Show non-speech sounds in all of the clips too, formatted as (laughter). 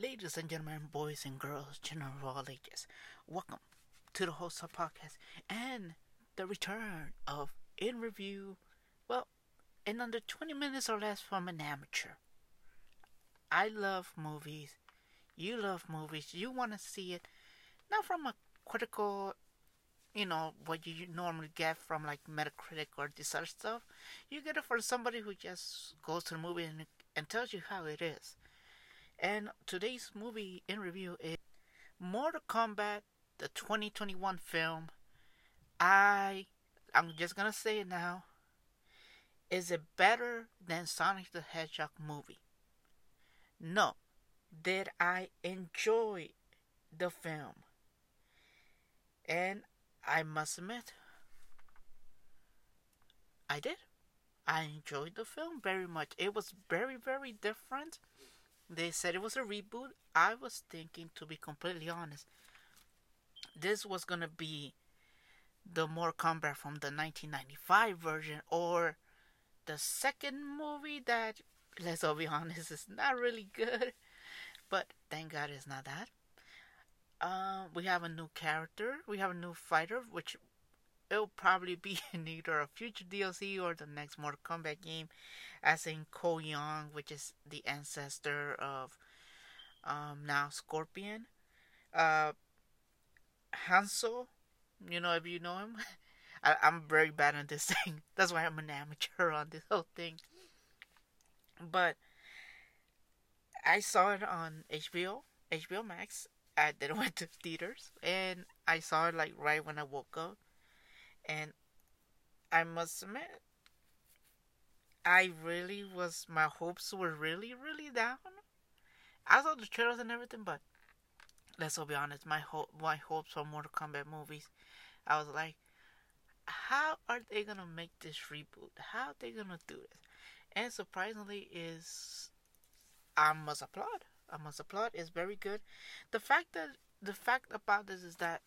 Ladies and gentlemen, boys and girls, children of all ages, welcome to the Host of Podcast and the return of In Review. Well, in under 20 minutes or less from an amateur. I love movies. You love movies. You want to see it not from a critical, you know, what you normally get from like Metacritic or this other stuff. You get it from somebody who just goes to the movie and, and tells you how it is. And today's movie in review is Mortal Kombat, the 2021 film. I I'm just gonna say it now. Is it better than Sonic the Hedgehog movie? No. Did I enjoy the film? And I must admit, I did. I enjoyed the film very much. It was very, very different. They said it was a reboot. I was thinking, to be completely honest, this was gonna be the Mortal Kombat from the 1995 version or the second movie that, let's all be honest, is not really good. (laughs) But thank God it's not that. Uh, we have a new character. We have a new fighter, which it'll probably be (laughs) in either a future DLC or the next Mortal Kombat game, as in Cole Young, which is the ancestor of um, now Scorpion. Uh, you know if you know him. (laughs) I, I'm very bad on this (laughs) thing. That's why I'm an amateur on this whole thing. But I saw it on HBO, HBO Max. I didn't went to theaters, and I saw it like right when I woke up. And I must admit, I really was. My hopes were really, really down. I saw the trailers and everything, but let's all be honest. My hope, my hopes for Mortal Kombat movies, I was like, how are they gonna make this reboot? How are they gonna do this? And surprisingly, is I must applaud. I must applaud. It's very good. The fact that the fact about this is that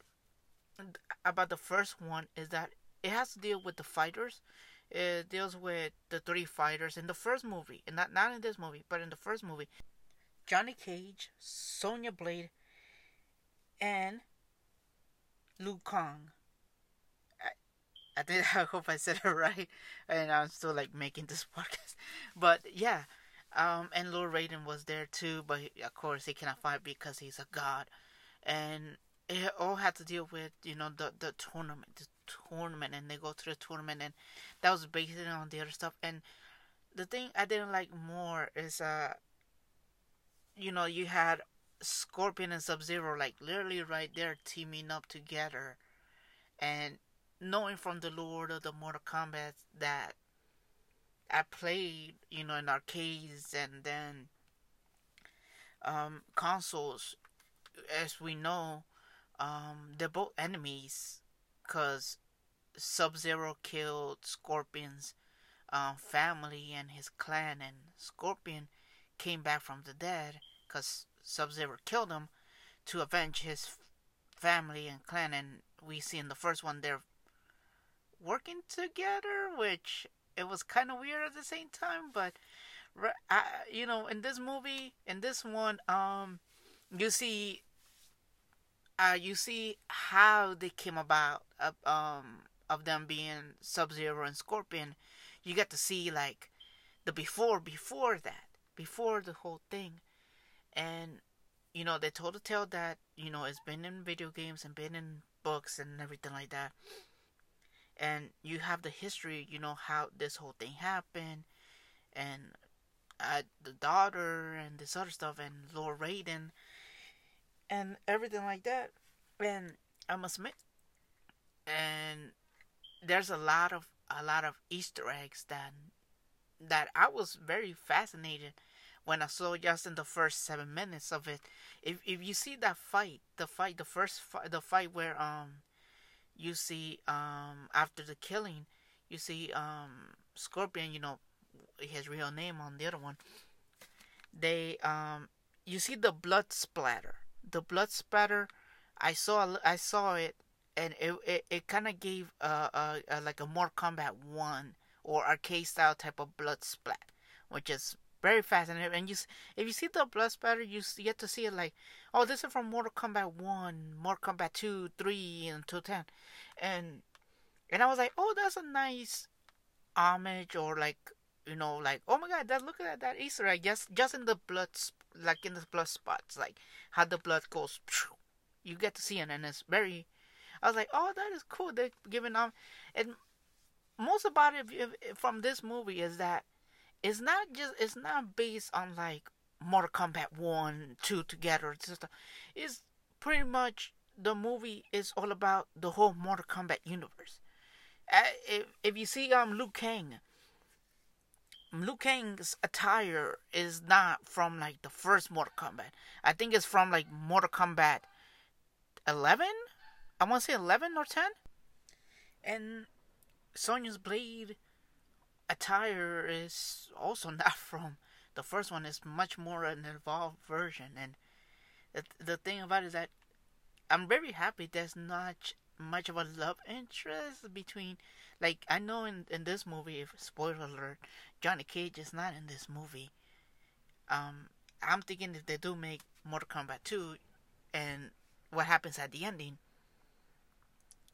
about the first one is that it has to deal with the fighters. It deals with the three fighters in the first movie, and not not in this movie, but in the first movie. Johnny Cage, Sonya Blade, and Liu Kang. I, I (laughs) I hope I said it right, and I'm still like making this (laughs) podcast. But yeah, um, and Lord Raiden was there too, but of course he cannot fight because he's a god, and it all had to deal with you know the the tournament, the tournament, and they go to the tournament, and that was based on the other stuff. And the thing I didn't like more is uh you know, you had Scorpion and Sub Zero like literally right there teaming up together, and knowing from the Lord of the Mortal Kombat that I played, you know, in arcades and then um, consoles, as we know, um, they're both enemies, cause Sub Zero killed Scorpion's um, family and his clan, and Scorpion came back from the dead because Sub Zero killed him to avenge his family and clan. And we see in the first one they're working together, which it was kind of weird at the same time. But I, you know, in this movie, in this one, um, you see, uh, you see how they came about, uh, um, of them being Sub Zero and Scorpion. You get to see like the before, before that before the whole thing. And, you know, they told a tale that, you know, it's been in video games and been in books and everything like that. And you have the history, you know, how this whole thing happened. And uh, the daughter and this other stuff and Lord Raiden and everything like that. And I must admit, and there's a lot of a lot of Easter eggs that that I was very fascinated when I saw just in the first seven minutes of it. If if you see that fight, the fight, the first fight, the fight where um, you see um after the killing, you see um Scorpion, you know, his real name on the other one. They um, you see the blood splatter. The blood splatter, I saw I saw it, and it it, it kind of gave uh like a Mortal Kombat one or arcade style type of blood splat, which is very and and you if you see the blood spatter, you get to see it like, oh, this is from Mortal Kombat One, Mortal Kombat Two, Three, and Two Ten, and and I was like, oh, that's a nice homage or like you know like oh my god that look at that, Easter egg just just in the blood like in the blood spots like how the blood goes you get to see it and it's very I was like oh that is cool they're giving off and most about it from this movie is that it's not just it's not based on like Mortal Kombat one two together it's it's pretty much the movie is all about the whole Mortal Kombat universe. If, if you see um Liu Kang, Liu Kang's attire is not from like the first Mortal Kombat. I think it's from like Mortal Kombat 11. I want to say 11 or 10. And Sonya's blade attire is also (laughs) not from the first one. It's much more an evolved version. And the, the thing about it is that I'm very happy there's not much of a love interest between like I know in in this movie if spoiler alert Johnny Cage is not in this movie. Um I'm thinking if they do make Mortal Kombat 2 and what happens at the ending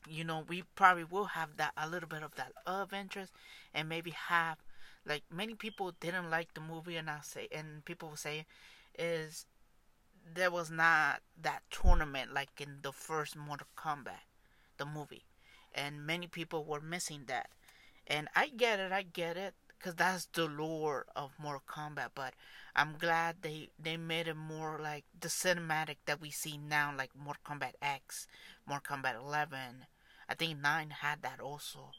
you know we probably will have that a little bit of that love interest and maybe have like many people didn't like the movie and I say and people will say is there was not that tournament like in the first Mortal Kombat the movie, and many people were missing that. And I get it, I get it, because that's the lore of Mortal Kombat. But I'm glad they they made it more like the cinematic that we see now, like Mortal Kombat X, Mortal Kombat 11. I think nine had that also,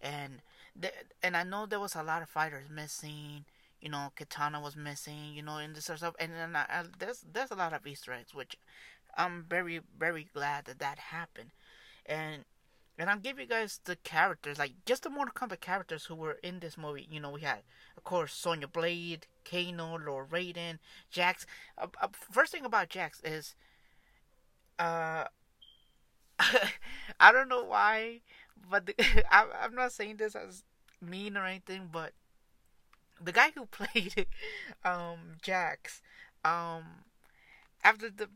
and the, and I know there was a lot of fighters missing. You know, Kitana was missing. You know, and this or stuff, and then I, I, there's there's a lot of Easter eggs, which I'm very very glad that that happened and and I'll give you guys the characters, like just the Mortal Kombat characters who were in this movie. You know, we had, of course, Sonya Blade, Kano, Lord Raiden, Jax. Uh, uh, first thing about Jax is, uh, (laughs) I don't know why, but the, (laughs) I, I'm not saying this as mean or anything, but the guy who (laughs) played um Jax, um, after the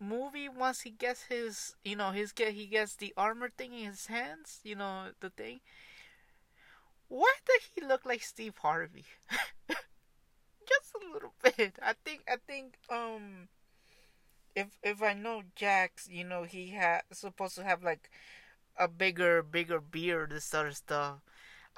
movie once he gets his you know his get he gets the armor thing in his hands you know the thing. Why did he look like steve harvey? (laughs) Just a little (laughs) bit. I think i think um if if i know jax you know he had supposed to have like a bigger bigger beard this sort of stuff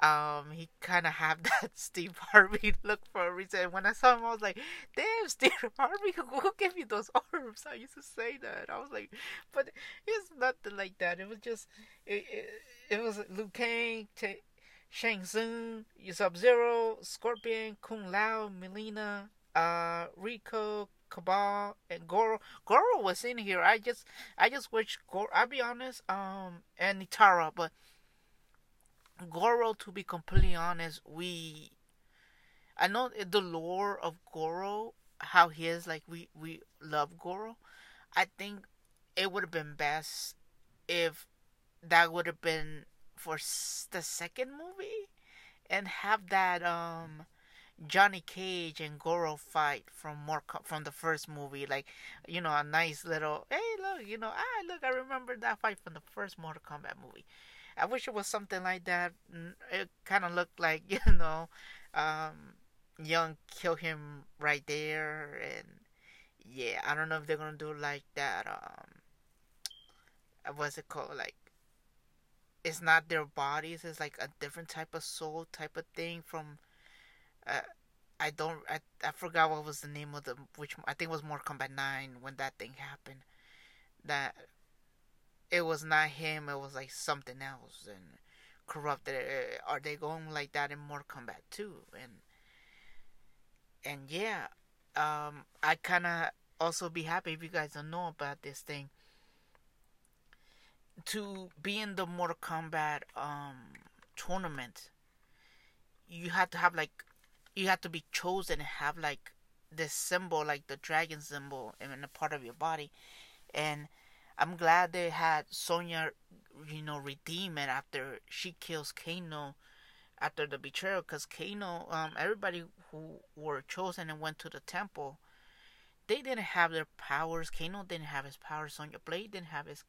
um, he kind of have (laughs) that Steve Harvey look for a reason. When I saw him, I was like, "Damn, Steve (laughs) Harvey, (laughs) who gave you those arms?" I used to say that. I was like, but it's nothing like that. It was just, it, it, it was Liu Kang, T- Shang Tsung, Sub Zero, Scorpion, Kung Lao, Mileena, uh, Reiko, Kabal, and Goro. Goro was in here. I just, I just wish Goro. I'll be honest. Um, and Nitara, but Goro, to be completely honest, we I know the lore of Goro, how he is like we we love Goro. I think it would have been best if that would have been for the second movie and have that um Johnny Cage and Goro fight from more from the first movie, like you know a nice little hey look you know ah look I remember that fight from the first Mortal Kombat movie, I wish it was something like that. It kind of looked like (laughs) you know, um, Young kill him right there, and yeah, I don't know if they're gonna do like that. Um, what's it called? Like, it's not their bodies. It's like a different type of soul type of thing from. Uh, I don't. I I forgot what was the name of the which I think was Mortal Kombat Nine when that thing happened. That it was not him. It was like something else and corrupted. Uh, are they going like that in Mortal Kombat too? And and yeah, um, I kind of also be happy if you guys don't know about this thing. To be in the Mortal Kombat um tournament, you have to have like you have to be chosen and have like this symbol, like the dragon symbol, in a part of your body, and I'm glad they had Sonya, you know, redeem it after she kills Kano after the betrayal because Kano, um, everybody who were chosen and went to the temple, they didn't have their powers. Kano didn't have his powers. Sonya Blade didn't have his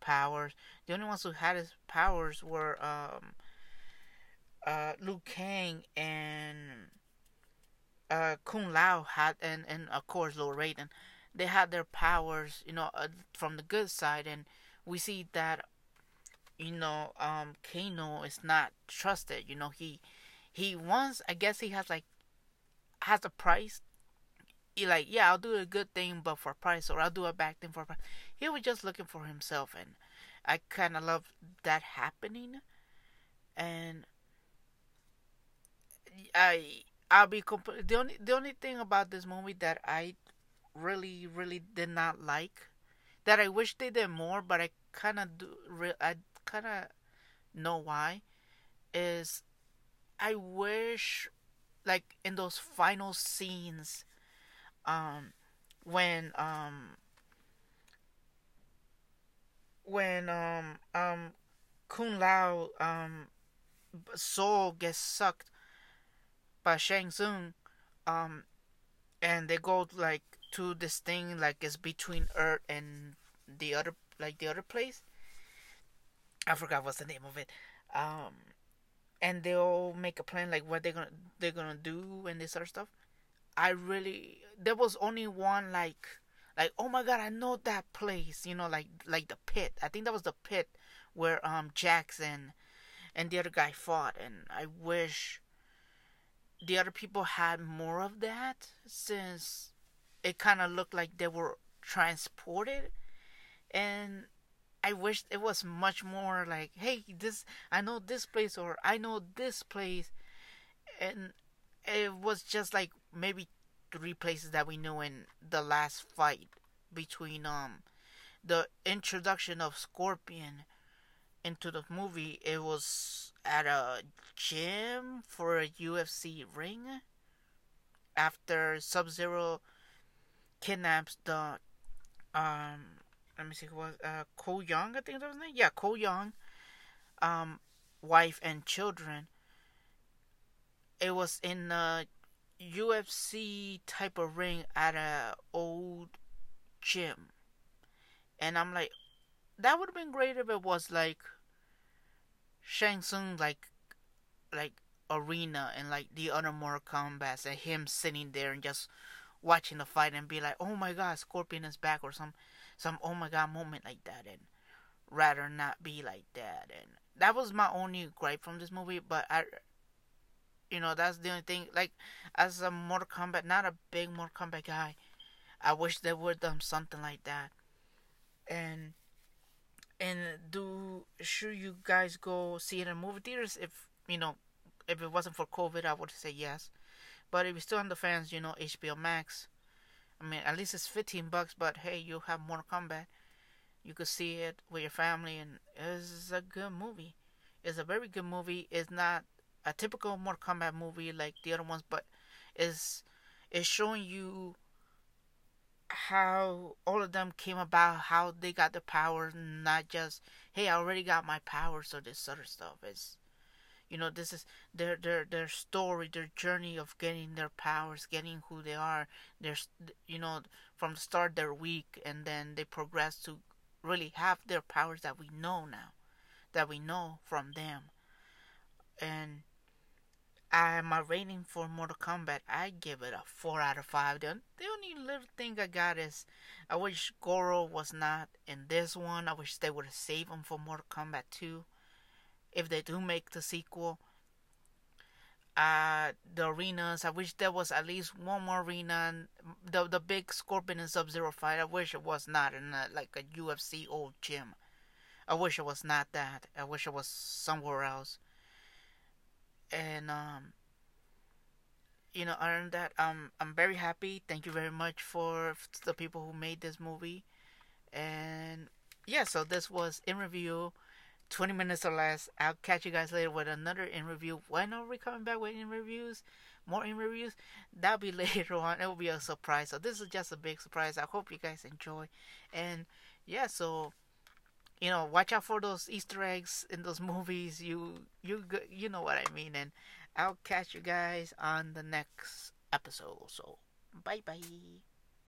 powers. The only ones who had his powers were um, uh, Liu Kang and uh, Kung Lao had, and, and of course Lord Raiden. They had their powers, you know, uh, from the good side, and we see that, you know, um, Kano is not trusted. You know, he he wants. I guess he has like has a price. He like, yeah, I'll do a good thing, but for price, or I'll do a bad thing for price. He was just looking for himself, and I kind of love that happening. And I I'll be compl- the only the only thing about this movie that I really really did not like. That I wish they did more, but I kind of do I kind of know why is I wish like in those final scenes um when um when um um Kung Lao um soul gets sucked by Shang Tsung, um, and they go like to this thing like it's between Earth and the other like the other place. I forgot what's the name of it. Um, and they'll make a plan like what they're gonna they're gonna do and this other stuff. I really there was only one like like oh my god I know that place you know like like the pit I think that was the pit where um Jackson and the other guy fought and I wish the other people had more of that since it kind of looked like they were transported. And I wish it was much more like hey this I know this place or I know this place. And it was just like maybe three places that we knew in the last fight between um the introduction of Scorpion into the movie. It was at a gym for a UFC ring after Sub Zero kidnaps the um let me see who was uh Cole Young I think that was his name? Yeah Cole Young um wife and children. It was in a UFC type of ring at a old gym. And I'm like that would have been great if it was like Shang Tsung like like arena and like the other Mortal Kombat and him sitting there and just watching the fight and be like, oh my god, Scorpion is back or some some oh my god moment like that and rather not be like that. And that was my only gripe from this movie but I you know that's the only thing like as a Mortal Kombat not a big Mortal Kombat guy I wish they would done something like that. And and do should you guys go see it in movie theaters? If you know if it wasn't for COVID I would say yes but if you're still on the fans you know HBO Max I mean at least it's 15 bucks but hey you have Mortal Kombat you could see it with your family and it's a good movie it's a very good movie it's not a typical Mortal Kombat movie like the other ones but it's it's showing you how all of them came about, how they got the powers, not just hey, I already got my powers or this other stuff. It's you know, this is their their their story, their journey of getting their powers, getting who they are. Their you know, from the start they're weak and then they progress to really have their powers that we know now, that we know from them. And I my rating for Mortal Kombat, I give it a four out of five. The, the only little thing I got is I wish Goro was not in this one. I wish they would have saved him for Mortal Kombat 2. If they do make the sequel, uh, the arenas. I wish there was at least one more arena. The the big Scorpion and Sub Zero fight. I wish it was not in a, like a UFC old gym. I wish it was not that. I wish it was somewhere else and um you know other than that um i'm very happy thank you very much for the people who made this movie and yeah so this was in review 20 minutes or less i'll catch you guys later with another in review when are we coming back with in reviews more in reviews that'll be (laughs) later on it will be a surprise so this is just a big surprise i hope you guys enjoy and yeah so you know, watch out for those Easter eggs in those (laughs) movies. You you you know what I mean. And I'll catch you guys on the next episode. So bye bye.